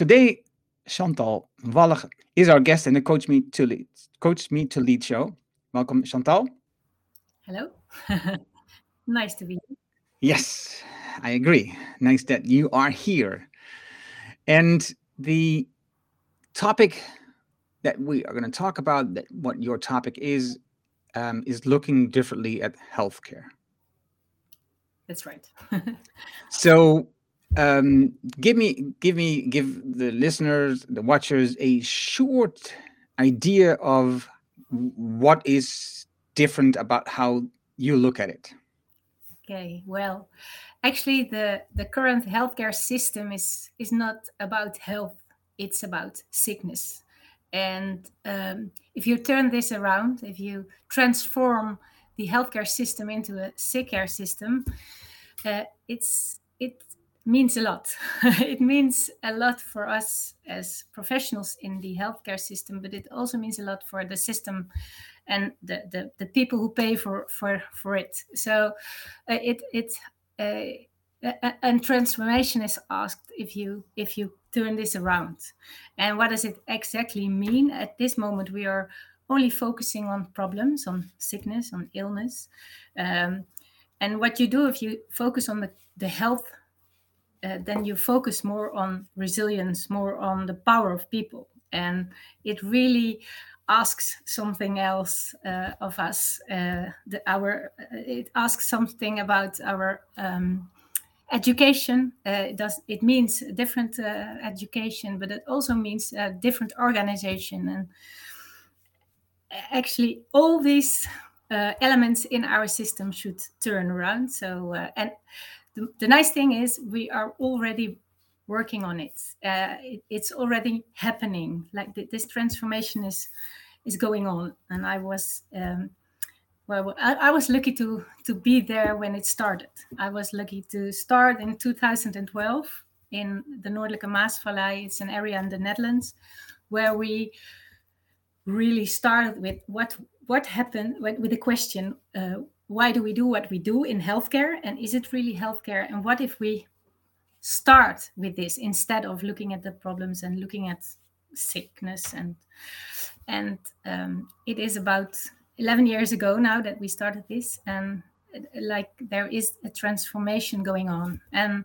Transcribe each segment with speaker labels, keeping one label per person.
Speaker 1: today, Chantal Walg is our guest in the Coach Me to Lead, Coach Me to Lead show. Welcome, Chantal.
Speaker 2: Hello. nice to be here.
Speaker 1: Yes, I agree. Nice that you are here. And the topic that we are going to talk about, that what your topic is, um, is looking differently at healthcare.
Speaker 2: That's right.
Speaker 1: so, um, give me, give me, give the listeners, the watchers, a short idea of what is different about how you look at it.
Speaker 2: Okay. Well, actually, the the current healthcare system is is not about health; it's about sickness. And um, if you turn this around, if you transform the healthcare system into a sick care system, uh, it's it means a lot. it means a lot for us as professionals in the healthcare system, but it also means a lot for the system and the, the, the people who pay for for for it. So uh, it it uh, and transformation is asked if you if you turn this around. And what does it exactly mean? At this moment, we are only focusing on problems, on sickness, on illness. Um, and what you do if you focus on the, the health, uh, then you focus more on resilience, more on the power of people. And it really asks something else uh, of us. Uh, the, our it asks something about our um, education uh, it does it means different uh, education but it also means a different organization and actually all these uh, elements in our system should turn around so uh, and the, the, nice thing is we are already working on it. Uh, it it's already happening like th- this transformation is is going on and i was um, well, I, I, was lucky to to be there when it started. I was lucky to start in 2012 in the Noordelijke Maasvallei. It's an area in the Netherlands where we really started with what what happened with, with the question uh, why do we do what we do in healthcare and is it really healthcare? And what if we start with this instead of looking at the problems and looking at sickness? And and um, it is about 11 years ago now that we started this and like there is a transformation going on. And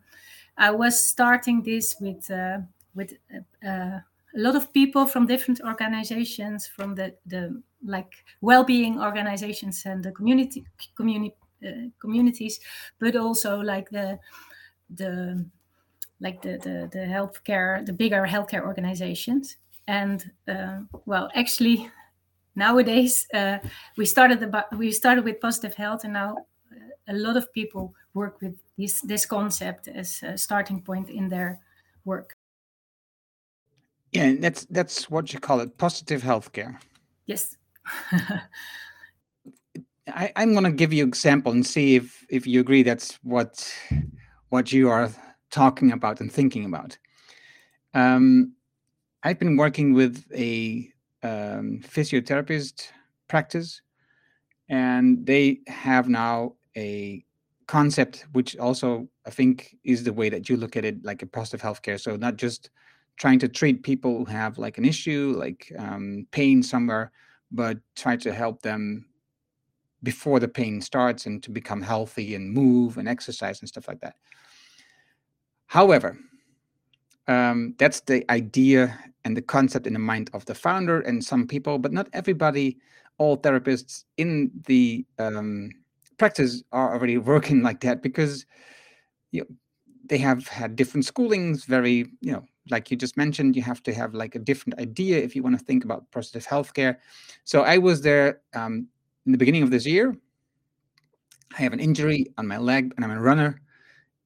Speaker 2: i was starting this with uh, with uh, uh, a lot of people from different organizations from the the like well-being organizations and the community community uh, communities but also like the the like the the, the healthcare the bigger healthcare organizations. And uh, well actually nowadays uh, we started about we started with positive health and now uh, a lot of people work with this this concept as a starting point in their work.
Speaker 1: Yeah that's that's what you call it positive healthcare.
Speaker 2: Yes
Speaker 1: I, i'm going to give you example and see if if you agree that's what what you are talking about and thinking about um, i've been working with a um, physiotherapist practice, and they have now a concept which also I think is the way that you look at it, like a positive healthcare. So not just trying to treat people who have like an issue, like um, pain somewhere, but try to help them before the pain starts and to become healthy and move and exercise and stuff like that. However, um, that's the idea and the concept in the mind of the founder and some people, but not everybody. All therapists in the um, practice are already working like that because you know, they have had different schoolings. Very, you know, like you just mentioned, you have to have like a different idea if you want to think about positive healthcare. So I was there um, in the beginning of this year. I have an injury on my leg, and I'm a runner.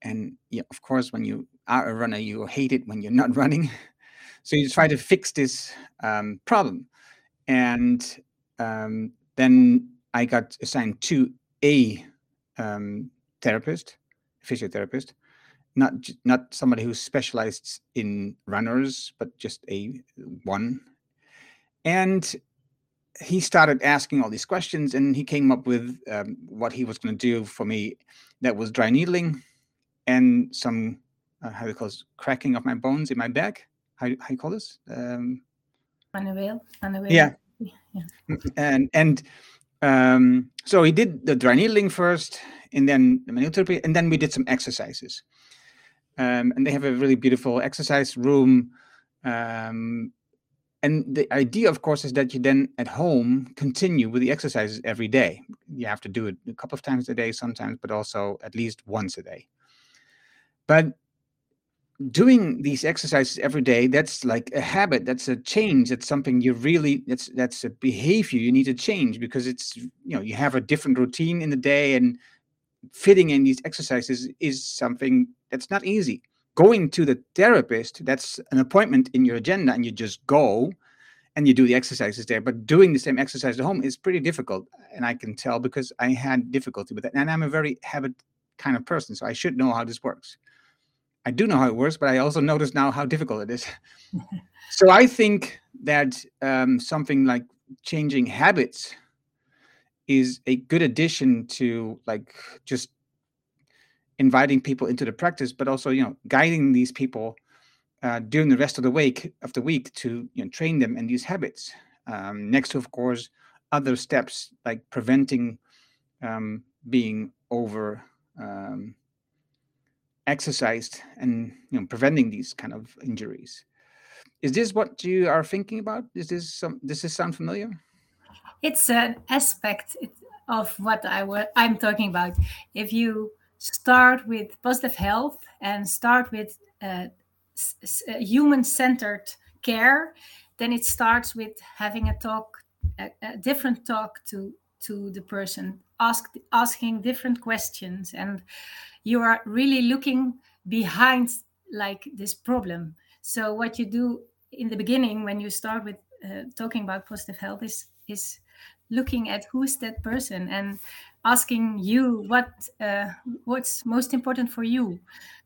Speaker 1: And yeah, of course, when you are a runner, you hate it when you're not running. So you try to fix this um, problem. And um, then I got assigned to a um, therapist, physiotherapist, not not somebody who specialized in runners, but just a one. And he started asking all these questions, and he came up with um, what he was going to do for me. That was dry needling and some uh, how do you call it, cracking of my bones in my back. how, how you call this um,
Speaker 2: manuel manuel
Speaker 1: yeah. yeah and and um, so he did the dry needling first and then the manual therapy and then we did some exercises um, and they have a really beautiful exercise room. Um, and the idea of course is that you then at home continue with the exercises every day. You have to do it a couple of times a day sometimes but also at least once a day. But doing these exercises every day that's like a habit that's a change that's something you really that's that's a behavior you need to change because it's you know you have a different routine in the day and fitting in these exercises is something that's not easy. Going to the therapist that's an appointment in your agenda and you just go and you do the exercises there. But doing the same exercise at home is pretty difficult and i can tell because i had difficulty with that. And i'm a very habit kind of person so i should know how this works. I do know how it works, but I also notice now how difficult it is. so I think that um, something like changing habits is a good addition to like just inviting people into the practice, but also you know guiding these people uh, during the rest of the week of the week to you know, train them in these habits. Um, next to, of course, other steps like preventing um, being over um, exercised and you know preventing these kind of injuries. Is this what you are thinking about? Is this some does this sound familiar?
Speaker 2: It's an aspect of what i was i'm talking about. If you start with positive health and start with uh, human-centered care. Then it starts with having a talk a, a different talk to to the person ask asking different questions. And you are really looking behind like this problem. So what you do in the beginning when you start with uh, talking about positive health is is looking at who's that person. And asking you what uh, what's most important for you.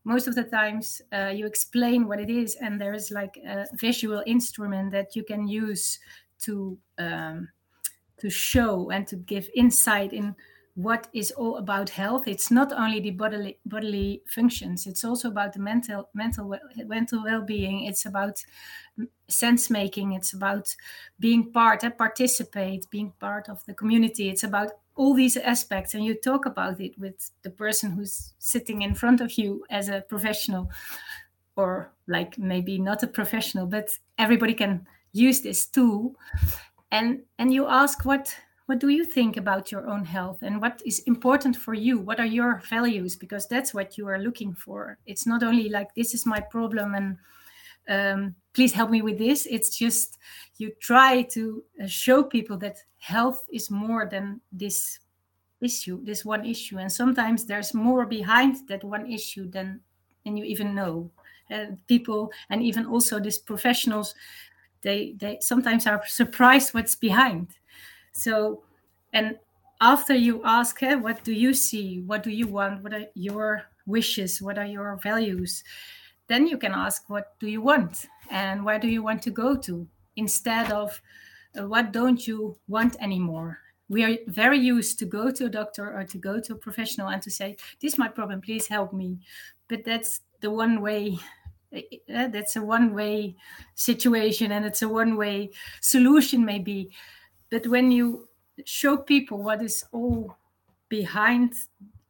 Speaker 2: Most of the times uh, you explain what it is and there is like a visual instrument that you can use to um, to show and to give insight in what is all about health. It's not only the bodily bodily functions it's also about the mental mental mental well-being. It's about sense making. It's about being part and participate being part of the community. It's about all these aspects and you talk about it with the person who's sitting in front of you as a professional or like maybe not a professional but everybody can use this tool. And and you ask what what do you think about your own health? And what is important for you? What are your values? Because that's what you are looking for. It's not only like this is my problem and um, please help me with this it's just you try to uh, show people that health is more than this issue this one issue and sometimes there's more behind that one issue than than you even know and people and even also these professionals they they sometimes are surprised what's behind so, and after you ask, hey, what do you see? What do you want? What are your wishes? What are your values? Then you can ask, what do you want? And where do you want to go to? Instead of, uh, what don't you want anymore? We are very used to go to a doctor or to go to a professional and to say, this is my problem, please help me. But that's the one way uh, that's a one way situation and it's a one way solution maybe but when you show people what is all behind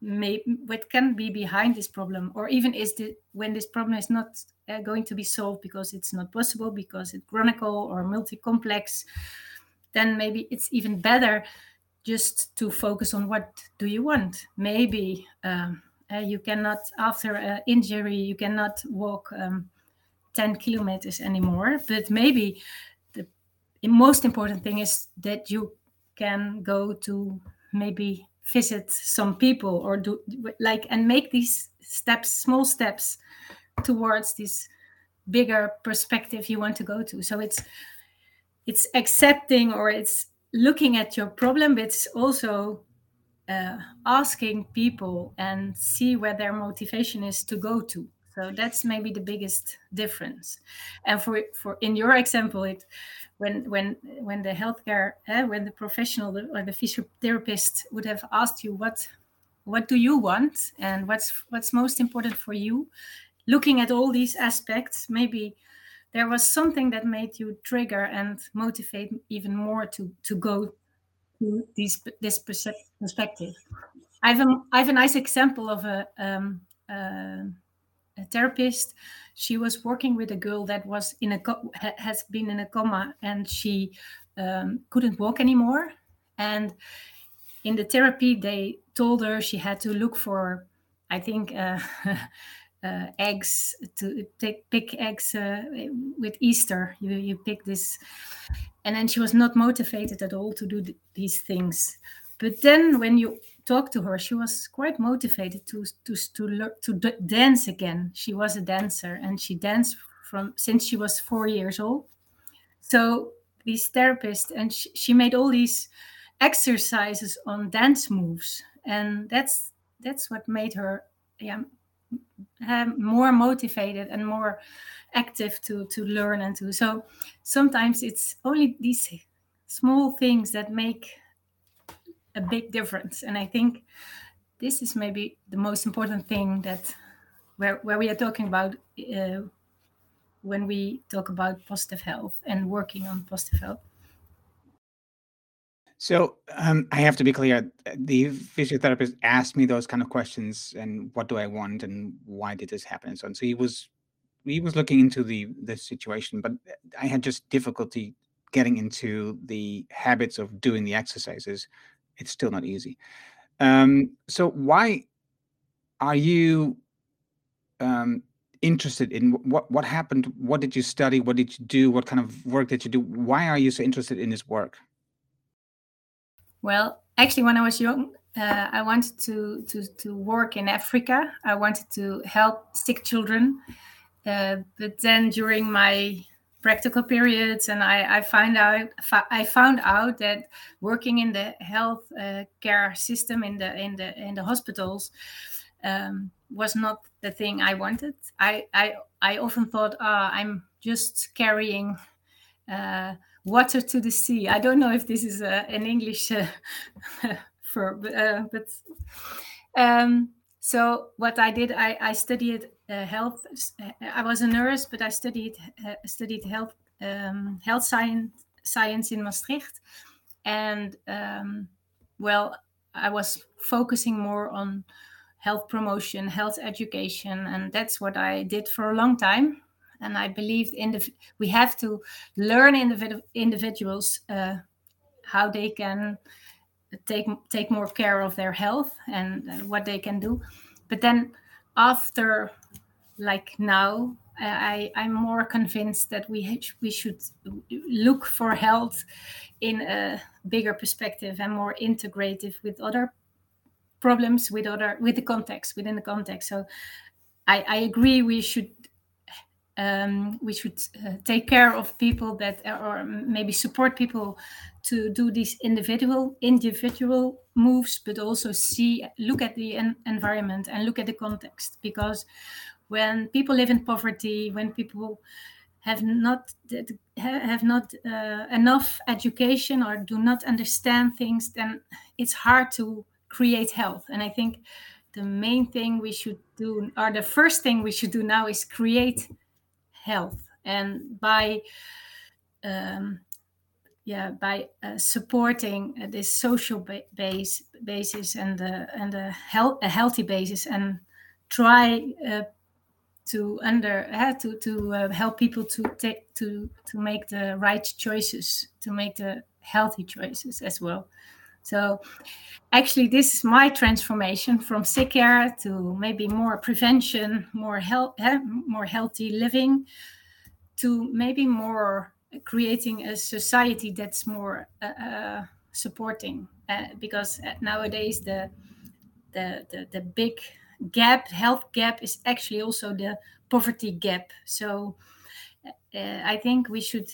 Speaker 2: may, what can be behind this problem or even is the when this problem is not uh, going to be solved because it's not possible because it's chronic or multi-complex then maybe it's even better just to focus on what do you want. Maybe um, uh, you cannot after an injury you cannot walk um, 10 kilometers anymore but maybe the most important thing is that you can go to maybe visit some people or do like and make these steps small steps towards this bigger perspective you want to go to. So it's it's accepting or it's looking at your problem but it's also uh, asking people and see where their motivation is to go to. So that's maybe the biggest difference. And for for in your example it when when when the healthcare uh, when the professional or the physiotherapist would have asked you what what do you want and what's what's most important for you looking at all these aspects maybe there was something that made you trigger and motivate even more to to go to these this perspective. I have a I have a nice example of a, um, uh, a therapist. She was working with a girl that was in a has been in a coma and she um, couldn't walk anymore. And in the therapy, they told her she had to look for, I think. Uh, uh, eggs to take pick eggs uh, with Easter. You you pick this, and then she was not motivated at all to do th- these things. But then when you talk to her, she was quite motivated to to to learn to d- dance again. She was a dancer, and she danced from since she was four years old. So these therapists, and she, she made all these exercises on dance moves, and that's that's what made her yeah um, more motivated and more active to to learn and to so sometimes it's only these small things that make a big difference. And i think this is maybe the most important thing that where, where we are talking about uh, when we talk about positive health and working on positive health
Speaker 1: so um, I have to be clear. The physiotherapist asked me those kind of questions, and what do I want, and why did this happen, and so on. So he was he was looking into the the situation, but I had just difficulty getting into the habits of doing the exercises. It's still not easy. Um, so why are you um, interested in what what happened? What did you study? What did you do? What kind of work did you do? Why are you so interested in this work?
Speaker 2: Well, actually, when I was young, uh, I wanted to, to to work in Africa. I wanted to help sick children, uh, but then during my practical periods, and I, I find out I found out that working in the health uh, care system in the in the in the hospitals um, was not the thing I wanted. I I, I often thought, ah, I'm just carrying. Uh, water to the sea. I don't know if this is uh, an English uh, uh, but um, so what I did, I, I studied uh, health. I was a nurse, but I studied uh, studied health um, health science science in Maastricht, and um, well, I was focusing more on health promotion, health education, and that's what I did for a long time and I believe in the we have to learn individ- individuals uh, how they can take take more care of their health and uh, what they can do. But then after, like now, I I'm more convinced that we we should look for health in a bigger perspective and more integrative with other problems with other with the context within the context. So I, I agree we should um, we should uh, take care of people that or maybe support people to do these individual individual moves but also see look at the en- environment and look at the context. Because when people live in poverty when people have not have not uh, enough education or do not understand things then it's hard to create health. And i think the main thing we should do or the first thing we should do now is create health and by um, yeah by uh, supporting uh, this social ba- base basis and and a, health, a healthy basis and try uh, to under uh, to to uh, help people to take to to make the right choices to make the healthy choices as well so actually this is my transformation from sick care to maybe more prevention more health more healthy living to maybe more creating a society that's more uh, uh, supporting uh, because nowadays the, the, the the big gap health gap is actually also the poverty gap. So uh, i think we should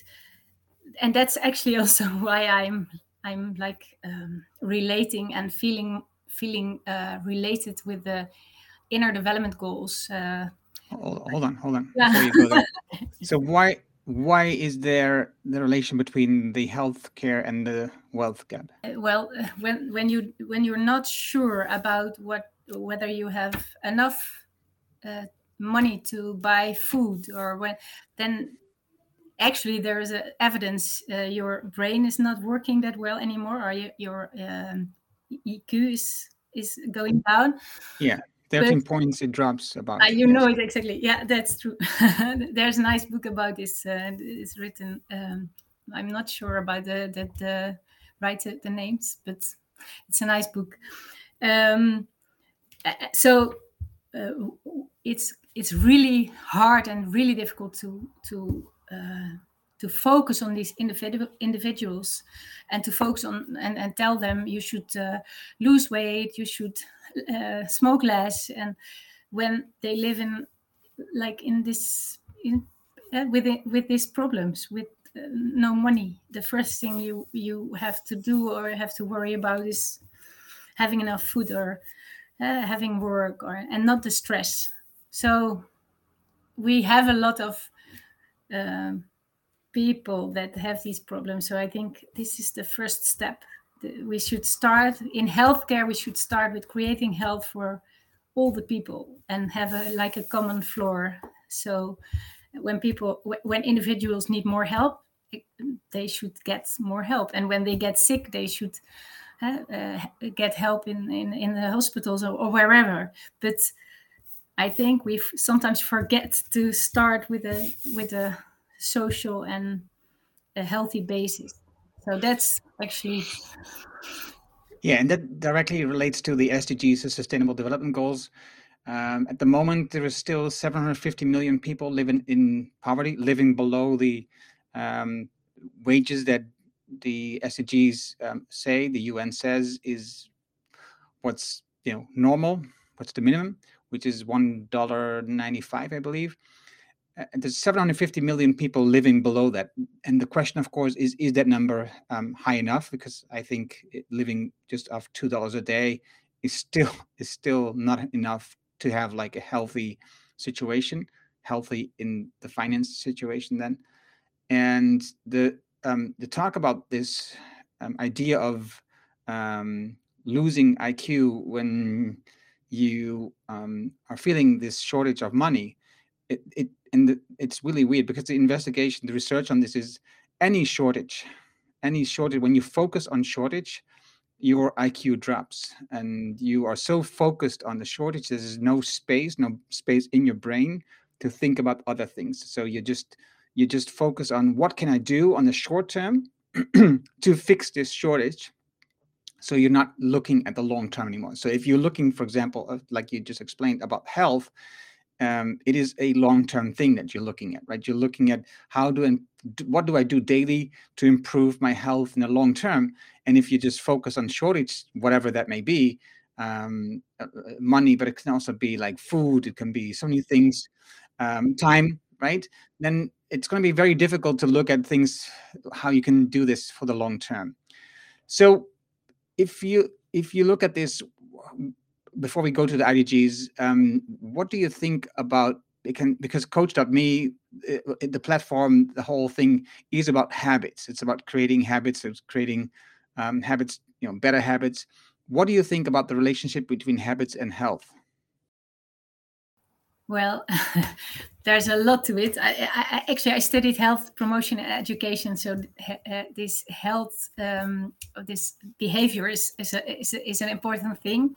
Speaker 2: and that's actually also why i'm I'm like um, relating and feeling feeling uh, related with the inner development goals. Uh,
Speaker 1: hold, hold on, hold on. Yeah. so why why is there the relation between the health care and the wealth gap?
Speaker 2: Uh, well, uh, when when you when you're not sure about what whether you have enough uh, money to buy food or when then actually there is a evidence uh, your brain is not working that well anymore. Or you, your um, iq is is going down.
Speaker 1: Yeah 13 but, points it drops about uh,
Speaker 2: you yes. know it exactly. Yeah that's true. There's a nice book about this uh, it's written um, i'm not sure about the that the write the names but it's a nice book. Um, so uh, it's it's really hard and really difficult to to uh, to focus on these individual individuals and to focus on and, and tell them you should uh, lose weight you should uh, smoke less. And when they live in like in this in uh, with it, with these problems with uh, no money the first thing you you have to do or have to worry about is having enough food or uh, having work or and not the stress. So we have a lot of um, people that have these problems. So i think this is the first step. We should start in healthcare we should start with creating health for all the people and have a like a common floor. So when people when individuals need more help they should get more help. And when they get sick they should uh, uh, get help in, in in the hospitals or, or wherever. But i think we sometimes forget to start with a with a social and a healthy basis so that's actually.
Speaker 1: Yeah, and that directly relates to the SDGs, the Sustainable Development Goals. Um, at the moment, there is still 750 million people living in poverty, living below the um, wages that the SDGs um, say, the UN says is what's you know normal, what's the minimum, which is one dollar ninety-five, I believe. Uh, there's 750 million people living below that. And the question of course is is that number um, high enough? Because i think living just off two dollars a day is still is still not enough to have like a healthy situation healthy in the finance situation then. And the um, the talk about this um, idea of um, losing iq when you um, are feeling this shortage of money it, it and the, it's really weird because the investigation, the research on this is any shortage, any shortage. When you focus on shortage, your IQ drops, and you are so focused on the shortage. There's no space, no space in your brain to think about other things. So you just you just focus on what can I do on the short term to fix this shortage so you're not looking at the long term anymore so if you're looking for example like you just explained about health um, it is a long-term thing that you're looking at, right? You're looking at how do and what do I do daily to improve my health in the long term? And if you just focus on shortage, whatever that may be, um, uh, uh, money, but it can also be like food. It can be so many things, um, time, right? Then it's going to be very difficult to look at things how you can do this for the long term. So if you if you look at this before we go to the IDGs, um, what do you think about it can because coach.me it, it, the platform the whole thing is about habits. It's about creating habits it's creating um, habits you know better habits. What do you think about the relationship between habits and health
Speaker 2: well there's a lot to it I, I, actually i studied health promotion and education so uh, this health um, this behavior is is, a, is, a, is an important thing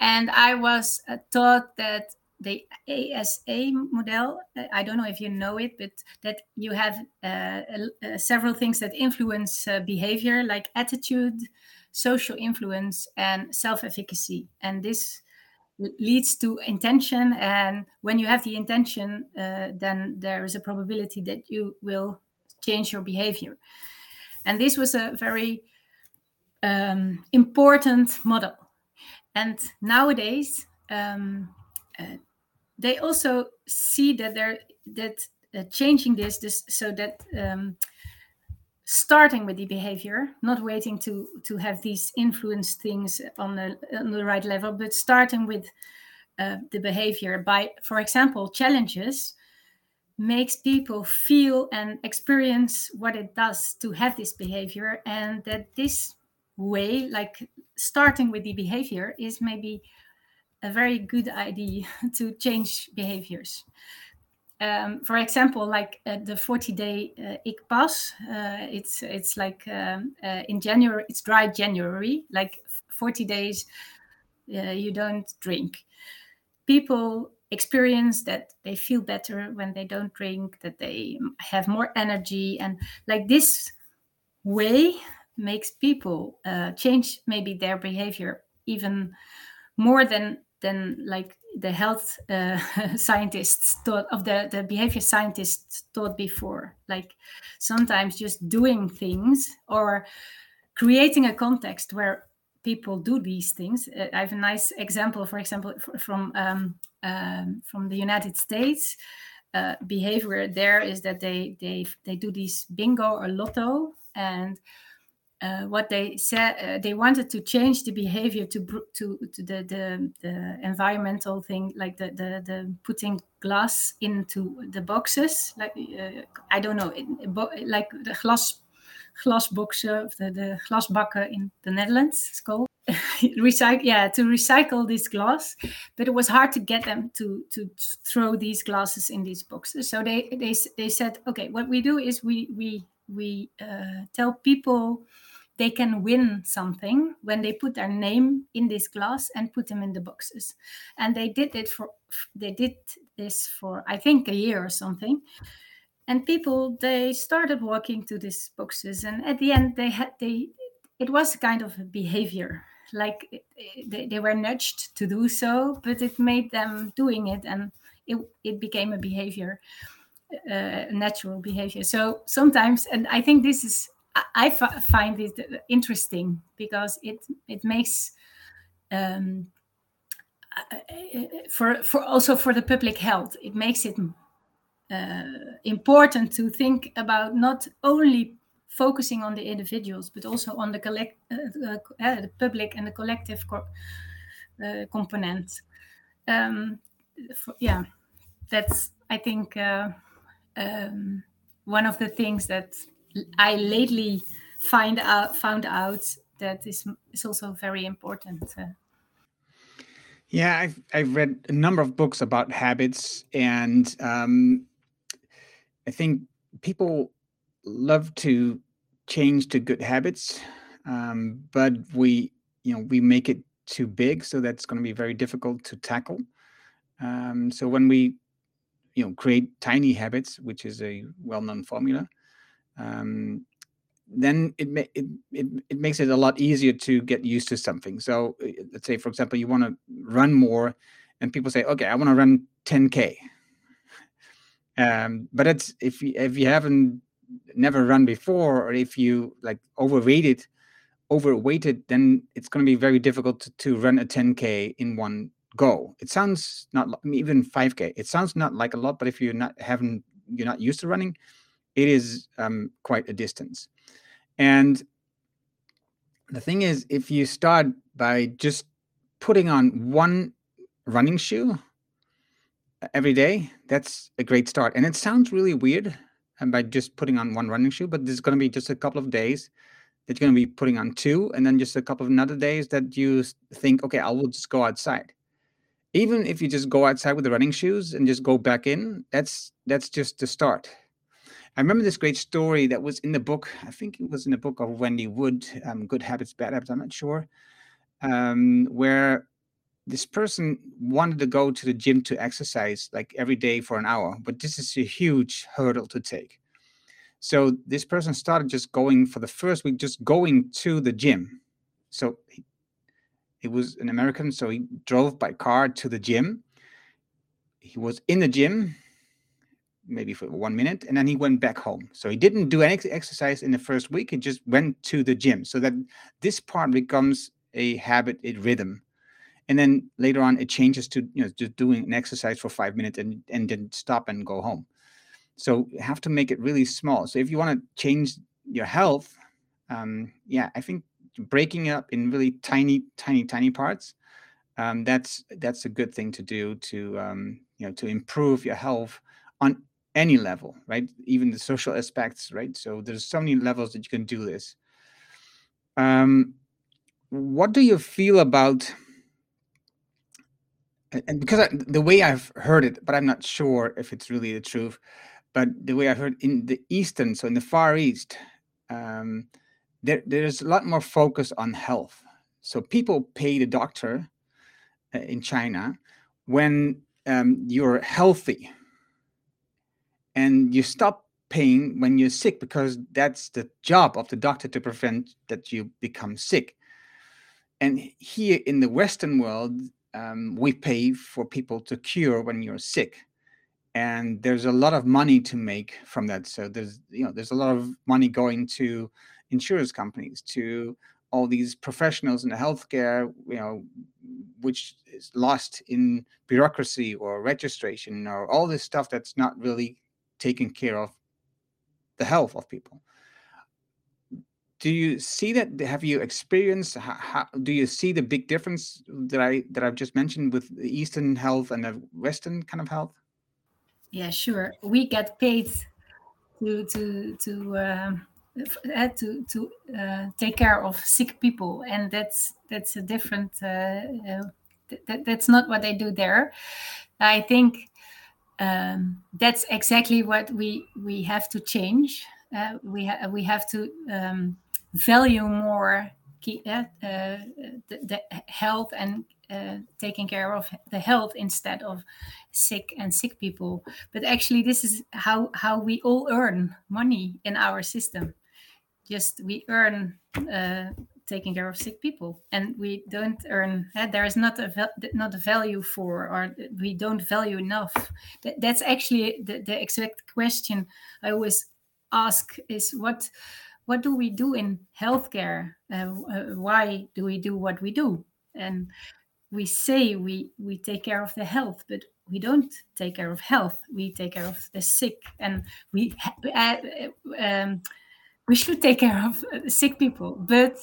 Speaker 2: and I was uh, taught that the ASE model, I don't know if you know it, but that you have uh, uh, several things that influence uh, behavior, like attitude, social influence, and self efficacy. And this leads to intention. And when you have the intention, uh, then there is a probability that you will change your behavior. And this was a very um, important model and nowadays, um, uh, they also see that they're that uh, changing this, this so that um, starting with the behavior, not waiting to to have these influence things on the on the right level, but starting with uh, the behavior by, for example, challenges makes people feel and experience what it does to have this behavior and that this way like starting with the behavior is maybe a very good idea to change behaviors um, for example, like uh, the 40 day uh, IkPas, uh, it's it's like um, uh, in January, it's dry January, like 40 days uh, you don't drink. People experience that they feel better when they don't drink, that they have more energy, and like this way makes people uh, change maybe their behavior even more than than like the health uh, scientists thought of the the behavior scientists thought before. Like sometimes just doing things or creating a context where people do these things. Uh, i have a nice example for example from um, um, from the united states. Uh, behavior there is that they they they do these bingo or lotto and uh, what they said uh, they wanted to change the behavior to to, to the, the, the environmental thing like the, the the putting glass into the boxes like uh, i don't know like the glass glass glasboxen the, the glasbakken in the netherlands it's called. Recycle yeah to recycle this glass but it was hard to get them to to throw these glasses in these boxes. So they they, they said okay what we do is we we we uh, tell people they can win something when they put their name in this glass and put them in the boxes. And they did it for they did this for i think a year or something. And people they started walking to these boxes and at the end they had they it was a kind of a behavior. Like they, they were nudged to do so but it made them doing it and it, it became a behavior uh, natural behavior. So sometimes and i think this is I find it interesting because it it makes um, for for also for the public health it makes it uh, important to think about not only focusing on the individuals but also on the collect uh, uh, uh the public and the collective co uh, component um, for, yeah that's i think uh, um, one of the things that I lately find out found out that is is also very important. Uh,
Speaker 1: yeah, I've I've read a number of books about habits, and um, I think people love to change to good habits, um, but we you know we make it too big, so that's going to be very difficult to tackle. Um, so when we you know create tiny habits, which is a well-known formula, um, then it, ma- it, it it makes it a lot easier to get used to something. So uh, let's say, for example, you want to run more, and people say, "Okay, I want to run 10k." Um, but it's if you, if you haven't never run before, or if you like overweighted, overweighted, then it's going to be very difficult to, to run a 10k in one go. It sounds not even 5k. It sounds not like a lot, but if you're not haven't you're not used to running, it is um, quite a distance. And the thing is, if you start by just putting on one running shoe uh, every day, that's a great start. And it sounds really weird and by just putting on one running shoe, but there's going to be just a couple of days that you're going to be putting on two, and then just a couple of another days that you think, okay, I will just go outside. Even if you just go outside with the running shoes and just go back in, that's that's just the start. I remember this great story that was in the book. I think it was in the book of Wendy Wood, um, Good Habits, Bad Habits. I'm not sure. Um, where this person wanted to go to the gym to exercise like every day for an hour, but this is a huge hurdle to take. So this person started just going for the first week, just going to the gym. So he, was an American, so he drove by car to the gym. He was in the gym maybe for one minute and then he went back home. So he didn't do any exercise in the first week he just went to the gym. So that this part becomes a habit a rhythm. And then later on it changes to you know just doing an exercise for five minutes and and then stop and go home. So you have to make it really small. So if you want to change your health um, yeah i think breaking it up in really tiny tiny tiny parts um, that's that's a good thing to do to um, you know to improve your health on any level, right? Even the social aspects, right? So there's so many levels that you can do this. Um, what do you feel about and because I, the way I've heard it, but I'm not sure if it's really the truth. But the way I heard in the Eastern, so in the Far East, um, there there's a lot more focus on health. So people pay the doctor uh, in China when um, you're healthy, and you stop paying when you're sick because that's the job of the doctor to prevent that you become sick. And here in the Western world, um, we pay for people to cure when you're sick and there's a lot of money to make from that so there's you know there's a lot of money going to insurance companies to all these professionals in the healthcare you know which is lost in bureaucracy or registration or all this stuff that's not really taking care of the health of people. Do you see that? Have you experienced how, how, do you see the big difference that i that i've just mentioned with the eastern health and the western kind of health?
Speaker 2: Yeah sure. We get paid to to to um, uh, to to uh, take care of sick people and that's that's a different uh, uh th- that's not what they do there. I think um, that's exactly what we we have to change uh, we ha- we have to um, value more key, uh, uh, the, the, health and uh, taking care of the health instead of sick and sick people. But actually, this is how how we all earn money in our system. Just we earn uh, taking care of sick people, and we don't earn. Uh, there is not a not a value for, or we don't value enough. That, that's actually the, the exact question I always ask: is what what do we do in healthcare? Uh, uh, why do we do what we do? And we say we we take care of the health, but we don't take care of health. We take care of the sick, and we uh, um, we should take care of sick people. But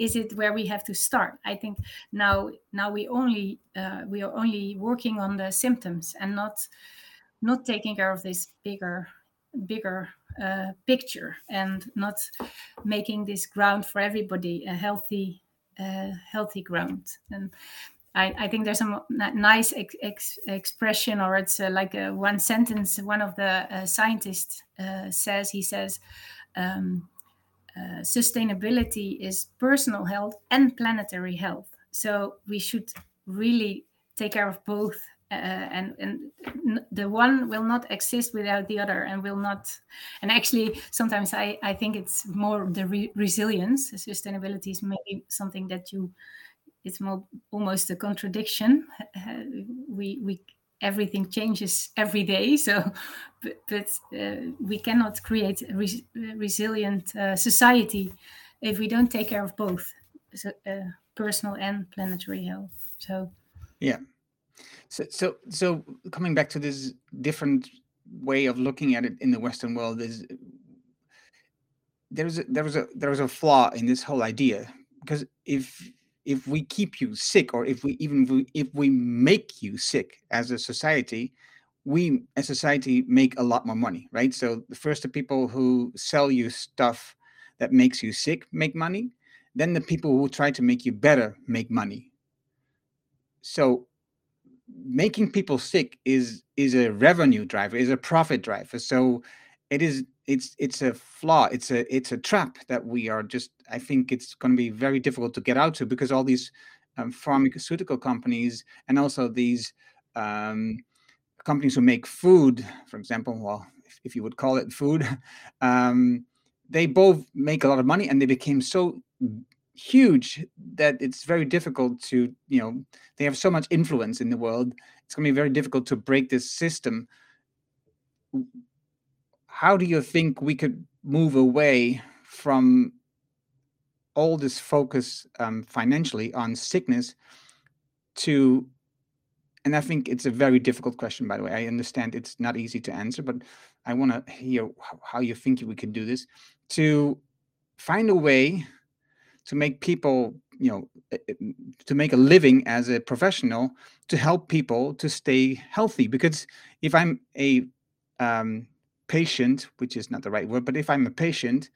Speaker 2: is it where we have to start? I think now now we only uh, we are only working on the symptoms and not not taking care of this bigger bigger uh, picture and not making this ground for everybody a healthy uh, healthy ground and I, I, think there's a nice ex ex expression or it's uh, like a one sentence one of the uh, scientists uh, says he says um, uh, sustainability is personal health and planetary health. So we should really take care of both uh, and and the one will not exist without the other and will not and actually sometimes i i think it's more the re- resilience. Sustainability is maybe something that you it's more almost a contradiction. Uh, we we everything changes every day. So but, but uh, we cannot create a res- resilient uh, society if we don't take care of both so, uh, personal and planetary health. So
Speaker 1: yeah. So, so, so coming back to this different way of looking at it in the Western world is there's a, there was a there was a flaw in this whole idea. Because if if we keep you sick or if we even if we, make you sick as a society we as society make a lot more money right? So the first the people who sell you stuff that makes you sick make money then the people who try to make you better make money. So making people sick is is a revenue driver is a profit driver. So it is it's it's a flaw it's a it's a trap that we are just i think it's going to be very difficult to get out to because all these um, pharmaceutical companies and also these um, companies who make food for example well if, if you would call it food um, they both make a lot of money and they became so huge that it's very difficult to you know they have so much influence in the world it's going to be very difficult to break this system how do you think we could move away from all this focus um, financially on sickness to and i think it's a very difficult question by the way i understand it's not easy to answer but i want to hear how you think we could do this to find a way to make people you know eh, eh, to make a living as a professional to help people to stay healthy because if i'm a um, patient which is not the right word but if i'm a patient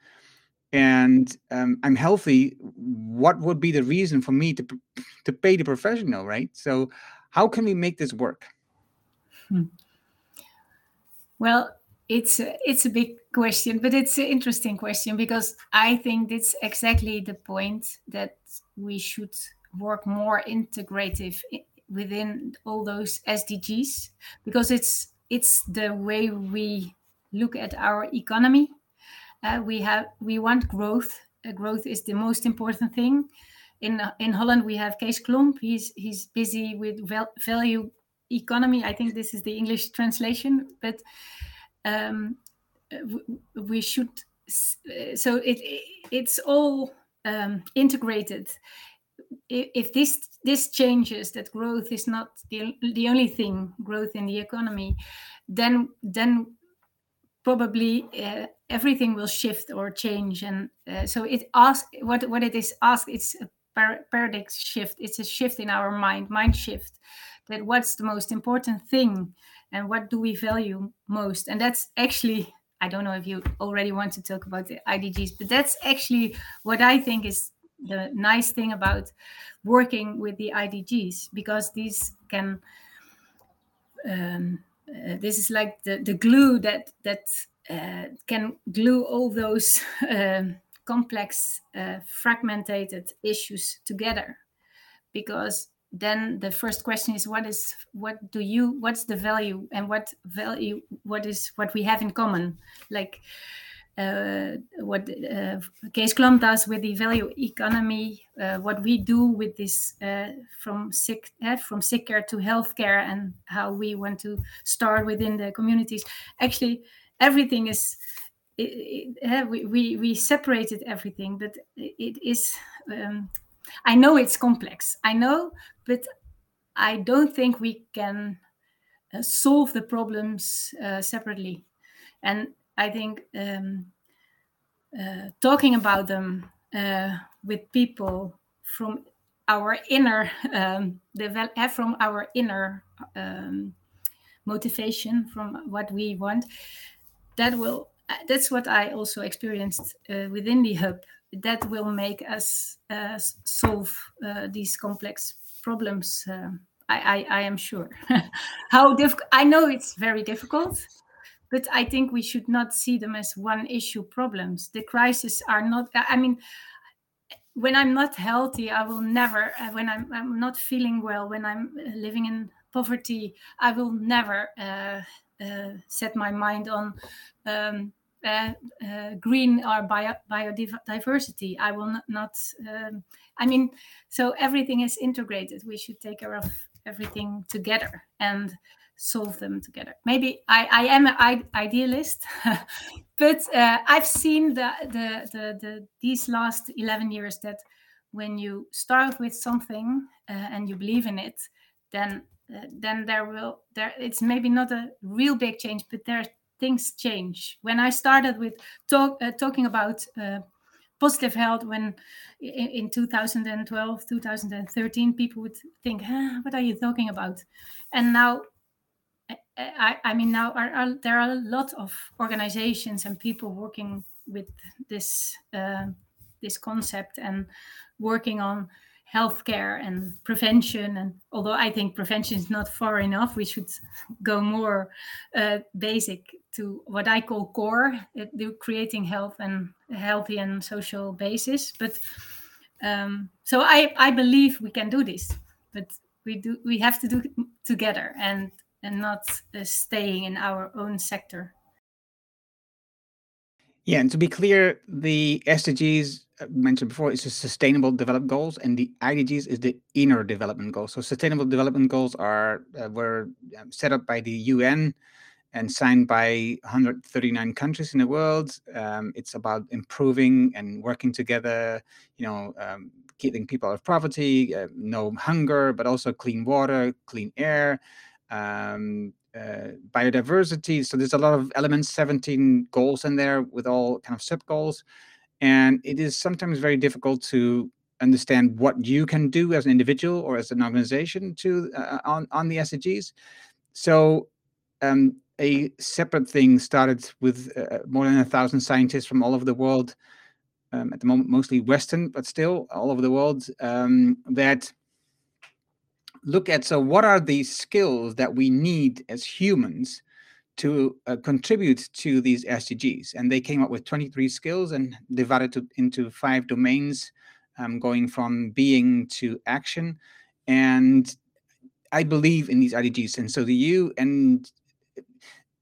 Speaker 1: and um, i'm healthy what would be the reason for me to to pay the professional right so How can we make this work?
Speaker 2: Hmm. Well, it's a, it's a big question, but it's an interesting question because I think it's exactly the point that we should work more integrative within all those SDGs because it's it's the way we look at our economy. Uh, we have we want growth. Uh, growth is the most important thing. In in Holland, we have Kees Klomp. He's he's busy with value economy. I think this is the English translation, but um, we should. So it it's all um, integrated. If this this changes, that growth is not the the only thing, growth in the economy, then then probably uh, everything will shift or change and uh, so it asks what what it is asked it's a paradigm shift. It's a shift in our mind mind shift that what's the most important thing and what do we value most? And that's actually i don't know if you already want to talk about the idgs but that's actually what i think is the nice thing about working with the idgs because these can um, uh, this is like the, the glue that that uh, can glue all those um, complex uh, fragmented issues together. Because then the first question is what is what do you what's the value and what value what is what we have in common? Like uh, what uh, Kees Klomp does with the value economy, uh, what we do with this uh, from sick uh, from sick care to healthcare, and how we want to start within the communities. Actually, everything is. It, it, uh, we, we we separated everything, but it is. Um, I know it's complex. I know, but I don't think we can solve the problems separately. And I think um, uh, talking about them uh, with people from our inner um, develop, from our inner um, motivation from what we want that will that's what i also experienced uh, within the hub. That will make us uh, solve uh, these complex problems uh, I, I, I am sure. How difficult i know it's very difficult but I think we should not see them as one issue problems. The crises are not, I mean, when I'm not healthy, I will never, uh, when I'm, I'm not feeling well, when I'm uh, living in poverty, I will never uh, uh, set my mind on um, uh, uh, green or bio, biodiversity. I will not, not um, I mean, so everything is integrated. We should take care of everything together. And solve them together. Maybe I, I am an idealist, but uh, I've seen the, the, the, the, these last 11 years that when you start with something uh, and you believe in it, then uh, then there will there it's maybe not a real big change, but there things change. When I started with talk, uh, talking about uh, positive health when in, in 2012 2013 people would think what are you talking about and now I, I mean, now are, are, there are a lot of organizations and people working with this uh, this concept and working on healthcare and prevention. And although I think prevention is not far enough, we should go more uh, basic to what I call core, uh, creating health and healthy and social basis. But um, so I, I believe we can do this, but we do we have to do it together and and not uh, staying in our own sector.
Speaker 1: Yeah, and to be clear, the SDGs uh, mentioned before is the Sustainable Development Goals, and the IDGs is the Inner Development Goals. So, Sustainable Development Goals are uh, were um, set up by the UN and signed by 139 countries in the world. Um, it's about improving and working together. You know, um, keeping people out of poverty, uh, no hunger, but also clean water, clean air um, uh, biodiversity. So there's a lot of elements, 17 goals in there with all kind of sub goals. And it is sometimes very difficult to understand what you can do as an individual or as an organization to uh, on, on the SDGs. So um, a separate thing started with uh, more than a thousand scientists from all over the world. Um, at the moment, mostly Western, but still all over the world. Um, that look at so what are the skills that we need as humans to uh, contribute to these SDGs. And they came up with 23 skills and divided to, into five domains, um, going from being to action. And I believe in these IDGs, and so do you. And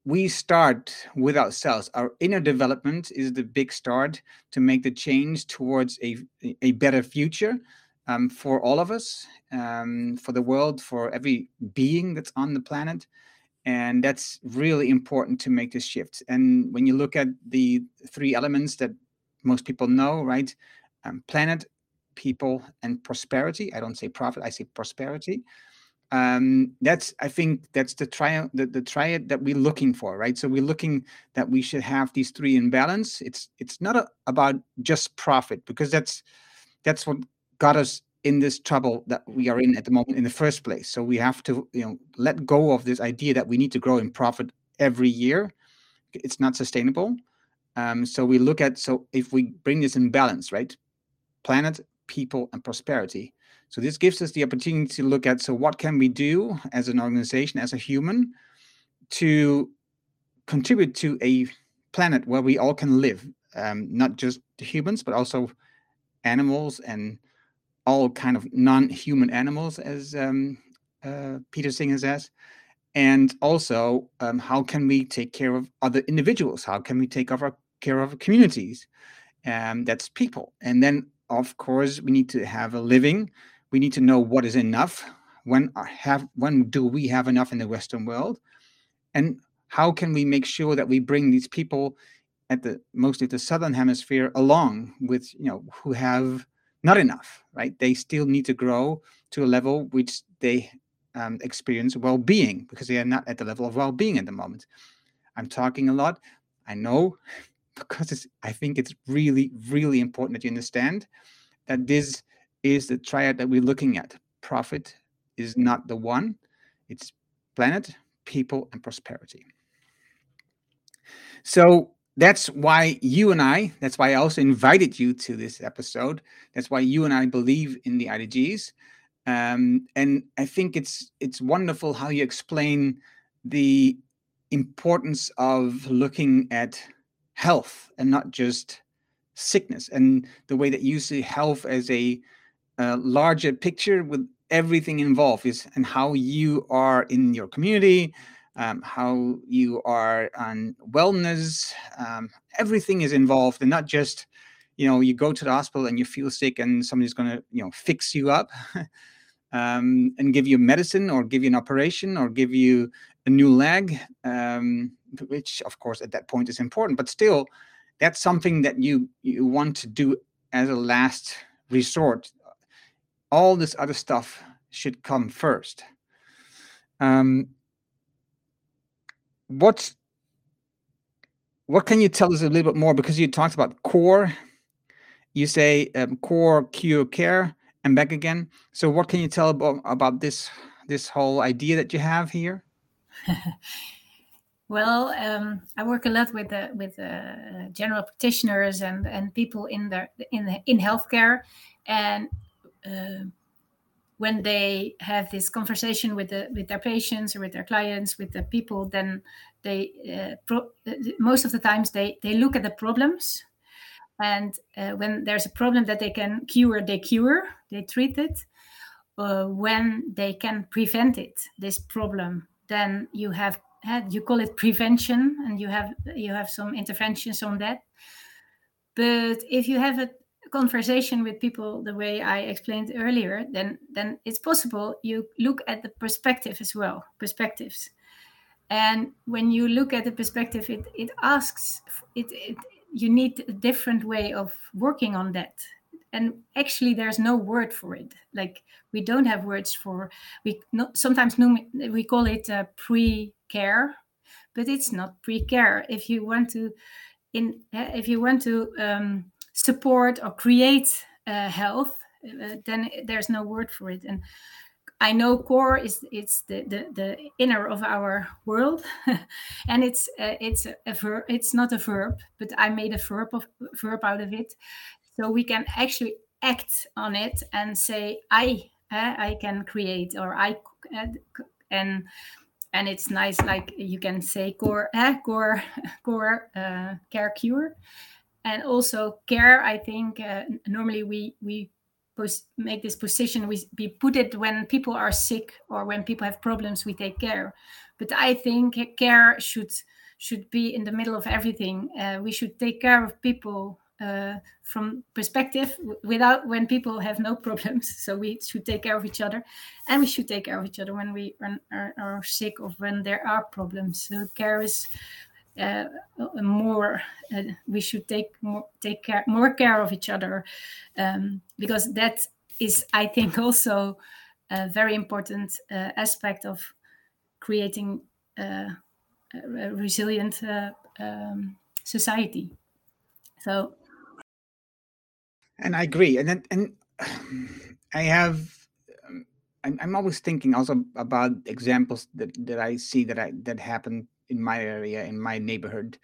Speaker 1: we start with ourselves. Our inner development is the big start to make the change towards a, a better future um, for all of us, um, for the world, for every being that's on the planet. And that's really important to make this shift. And when you look at the three elements that most people know, right? Um, planet, people, and prosperity. I don't say profit, I say prosperity. Um, that's I think that's the triad the, the triad that we're looking for, right? So we're looking that we should have these three in balance. It's it's not a, about just profit because that's that's what got us in this trouble that we are in at the moment in the first place. So we have to, you know, let go of this idea that we need to grow in profit every year. It's not sustainable. Um, so we look at so if we bring this in balance, right? Planet, people, and prosperity. So this gives us the opportunity to look at so what can we do as an organization, as a human, to contribute to a planet where we all can live, um, not just humans, but also animals and all kind of non-human animals, as um, uh, Peter Singer says. And also, um, how can we take care of other individuals? How can we take our, care of communities? Um, that's people. And then, of course, we need to have a living. We need to know what is enough. When have when do we have enough in the Western world? And how can we make sure that we bring these people at the mostly the southern hemisphere along with you know who have not enough, right? They still need to grow to a level which they um, experience well-being because they are not at the level of well-being at the moment. I'm talking a lot. I know because I think it's really, really important that you understand that this is the triad that we're looking at. Profit is not the one. It's planet, people, and prosperity. So that's why you and I, that's why I also invited you to this episode. That's why you and I believe in the IDGs. Um, and I think it's it's wonderful how you explain the importance of looking at health and not just sickness, and the way that you see health as a, a larger picture with everything involved is and how you are in your community, um, how you are on wellness. Um, everything is involved, and not just you know you go to the hospital and you feel sick and somebody's going to you know fix you up um, and give you medicine or give you an operation or give you a new leg, um, which of course at that point is important, but still that's something that you you want to do as a last resort. All this other stuff should come first. Um, what's what can you tell us a little bit more? Because you talked about core you say um, core cure care and back again. So what can you tell about, about this this whole idea that you have here?
Speaker 2: Well um, i work a lot with the with uh, general practitioners and and people in the in in healthcare. And uh, when they have this conversation with the with their patients or with their clients with the people then they uh, pro- most of the times they they look at the problems. And uh, when there's a problem that they can cure they cure they treat it. Uh, when they can prevent it this problem then you have had you call it prevention and you have you have some interventions on that. But if you have a conversation with people the way I explained earlier, then then it's possible you look at the perspective as well, perspectives. And when you look at the perspective, it it asks it, it you need a different way of working on that. And actually, there's no word for it. Like we don't have words for we sometimes we call it uh, pre-care, but it's not pre-care. If you want to, in if you want to um, support or create uh, health, uh, then there's no word for it. And I know core is it's the the, the inner of our world, and it's uh, it's a, verb. It's not a verb, but I made a verb of verb out of it, so we can actually act on it and say I uh, I can create or I and and it's nice like you can say core uh, core core uh, care cure and also care i think uh, normally we we pos- make this position we, we put it when people are sick or when people have problems we take care but i think care should should be in the middle of everything uh, we should take care of people uh, from perspective without when people have no problems. So we should take care of each other, and we should take care of each other when we are, are, are sick or when there are problems. So care is uh, more. Uh, we should take more take care more care of each other um, because that is, I think, also a very important uh, aspect of creating uh, a resilient uh, um, society. So
Speaker 1: and I agree. And then, and I have, um, I'm, I'm always thinking also about examples that, that I see that I that happen in my area, in my neighborhood.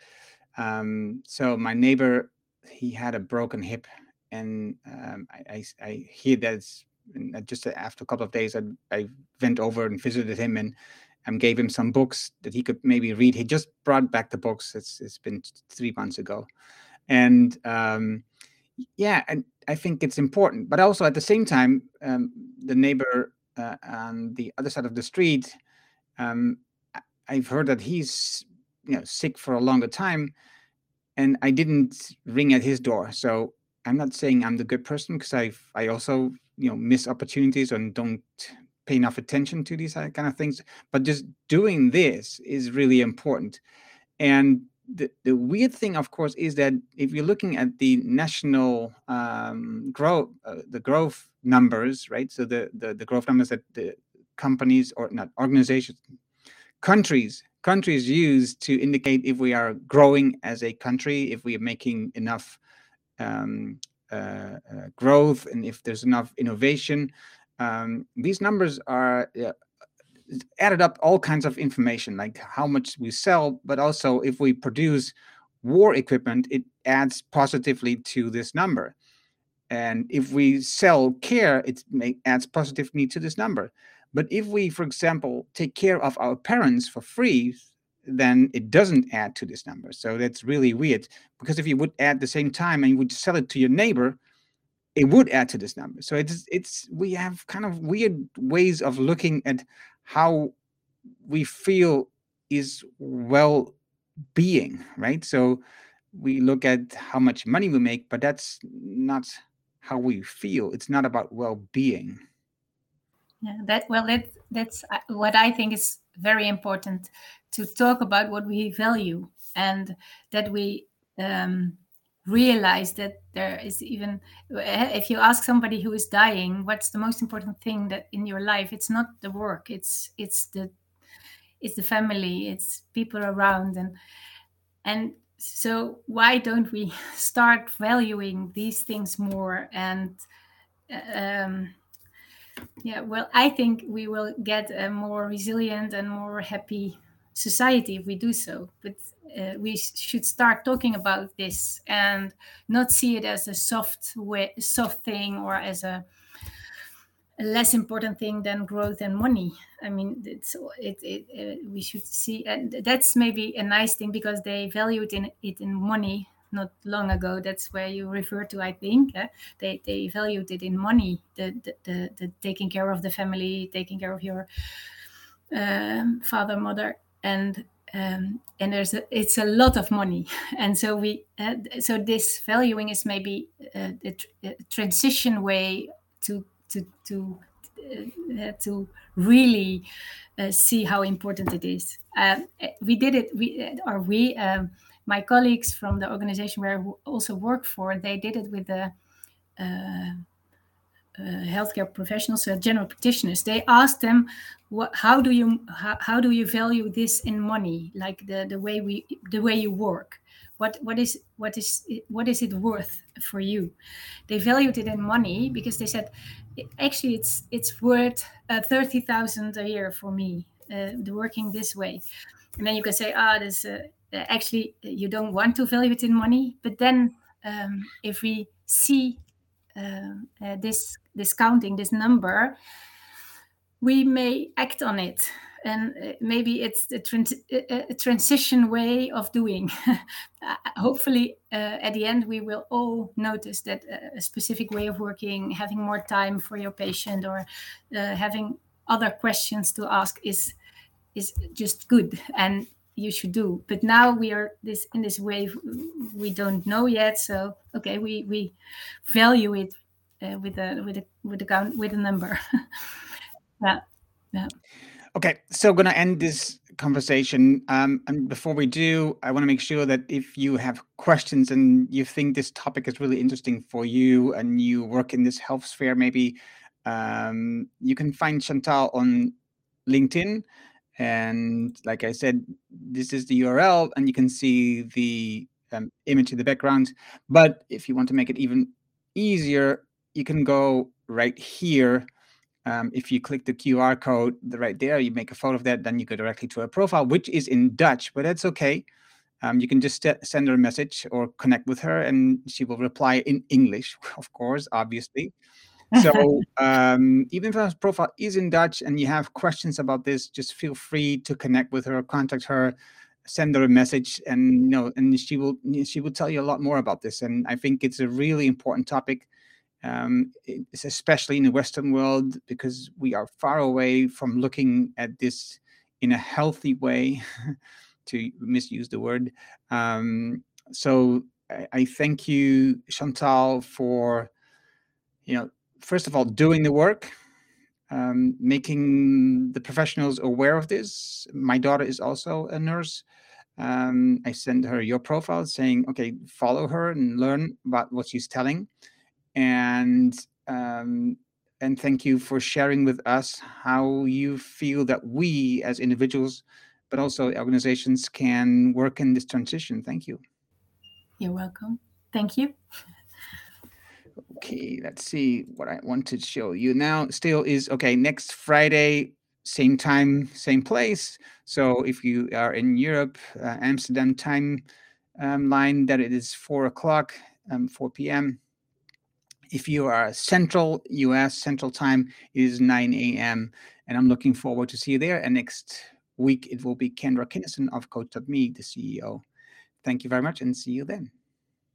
Speaker 1: Um, so my neighbor, he had a broken hip, and um, I, I, I hear that just after a couple of days, I, I went over and visited him and and gave him some books that he could maybe read. He just brought back the books. It's it's been three months ago, and um, yeah, and I think it's important. But also at the same time, um, the neighbor uh, on the other side of the street, um, I've heard that he's you know sick for a longer time, and I didn't ring at his door. So I'm not saying I'm the good person because I I also you know miss opportunities and don't pay enough attention to these kind of things. But just doing this is really important, and the, the weird thing, of course, is that if you're looking at the national um, growth, uh, the growth numbers, right? So the, the the growth numbers that the companies or not organizations, countries countries use to indicate if we are growing as a country, if we are making enough um, uh, uh, growth, and if there's enough innovation. Um, these numbers are added up all kinds of information like how much we sell but also if we produce war equipment it adds positively to this number and if we sell care it may, adds positively to this number but if we for example take care of our parents for free then it doesn't add to this number so that's really weird because if you would add the same time and you would sell it to your neighbor it would add to this number so it's it's we have kind of weird ways of looking at how we feel is well being, right? So we look at how much money we make, but that's not how we feel. It's not about well being.
Speaker 2: Yeah, that well, that that's uh, what I think is very important to talk about what we value and that we um, realize that there is even eh, if you ask somebody who is dying what's the most important thing that in your life it's not the work it's it's the it's the family it's people around and and so why don't we start valuing these things more and um, yeah well i think we will get a more resilient and more happy society if we do so but uh, we should start talking about this and not see it as a soft way, soft thing or as a, a, less important thing than growth and money. I mean, it's it, it uh, we should see, and that's maybe a nice thing because they valued in it in money not long ago. That's where you refer to, I think. Uh, they they valued it in money, the the, the the taking care of the family, taking care of your um, father, mother, and um, and there's a, it's a lot of money and so we uh, so this valuing is maybe uh, a, a, transition way to to to uh, to really uh, see how important it is um, we did it we or we um, my colleagues from the organization where I also work for they did it with the uh, uh, healthcare professionals, uh, general practitioners, they asked them, "What? How do you how, how do you value this in money? Like the the way we the way you work? What what is what is what is it worth for you?" They valued it in money because they said, "Actually, it's it's worth uh, thirty thousand a year for me, uh, working this way." And then you can say, "Ah, this uh, actually you don't want to value it in money," but then um, if we see uh, uh, this discounting this number, we may act on it and uh, maybe it's the trans- a transition way of doing. Uh, hopefully, uh, at the end, we will all notice that a specific way of working, having more time for your patient, or uh, having other questions to ask is is just good and you should do. But now we are this in this wave we don't know yet. So okay, we we value it uh, with a with a with a count with a number. yeah, yeah.
Speaker 1: Okay, so to end this conversation. Um, and before we do, I want to make sure that if you have questions and you think this topic is really interesting for you and you work in this health sphere, maybe um, you can find Chantal on LinkedIn. And like I said, this is the URL, and you can see the um, image in the background. But if you want to make it even easier, you can go right here um, if you click the QR code right there, you make a photo of that, then you go directly to her profile, which is in Dutch, but that's okay. Um, you can just send her a message or connect with her, and she will reply in English, of course, obviously. So um, even if her profile is in Dutch and you have questions about this, just feel free to connect with her, contact her, send her a message, and you know, and she will she will tell you a lot more about this. And I think it's a really important topic um, it's especially in the Western world because we are far away from looking at this in a healthy way, to misuse the word. Um, so I, I, thank you, Chantal, for you know first of all doing the work. Um, making the professionals aware of this. My daughter is also a nurse. Um, I send her your profile saying, okay, follow her and learn about what she's telling and um, and thank you for sharing with us how you feel that we as individuals but also organizations can work in this transition thank you
Speaker 2: you're welcome thank you
Speaker 1: okay let's see what i want to show you now still is okay next friday same time same place so if you are in europe uh, amsterdam time um, line that it is four o'clock um, 4 p.m if you are Central US Central Time, it is 9 a.m. And I'm looking forward to see you there. And next week, it will be Kendra Kinnison of Coach.me, the CEO. Thank you very much and see you then.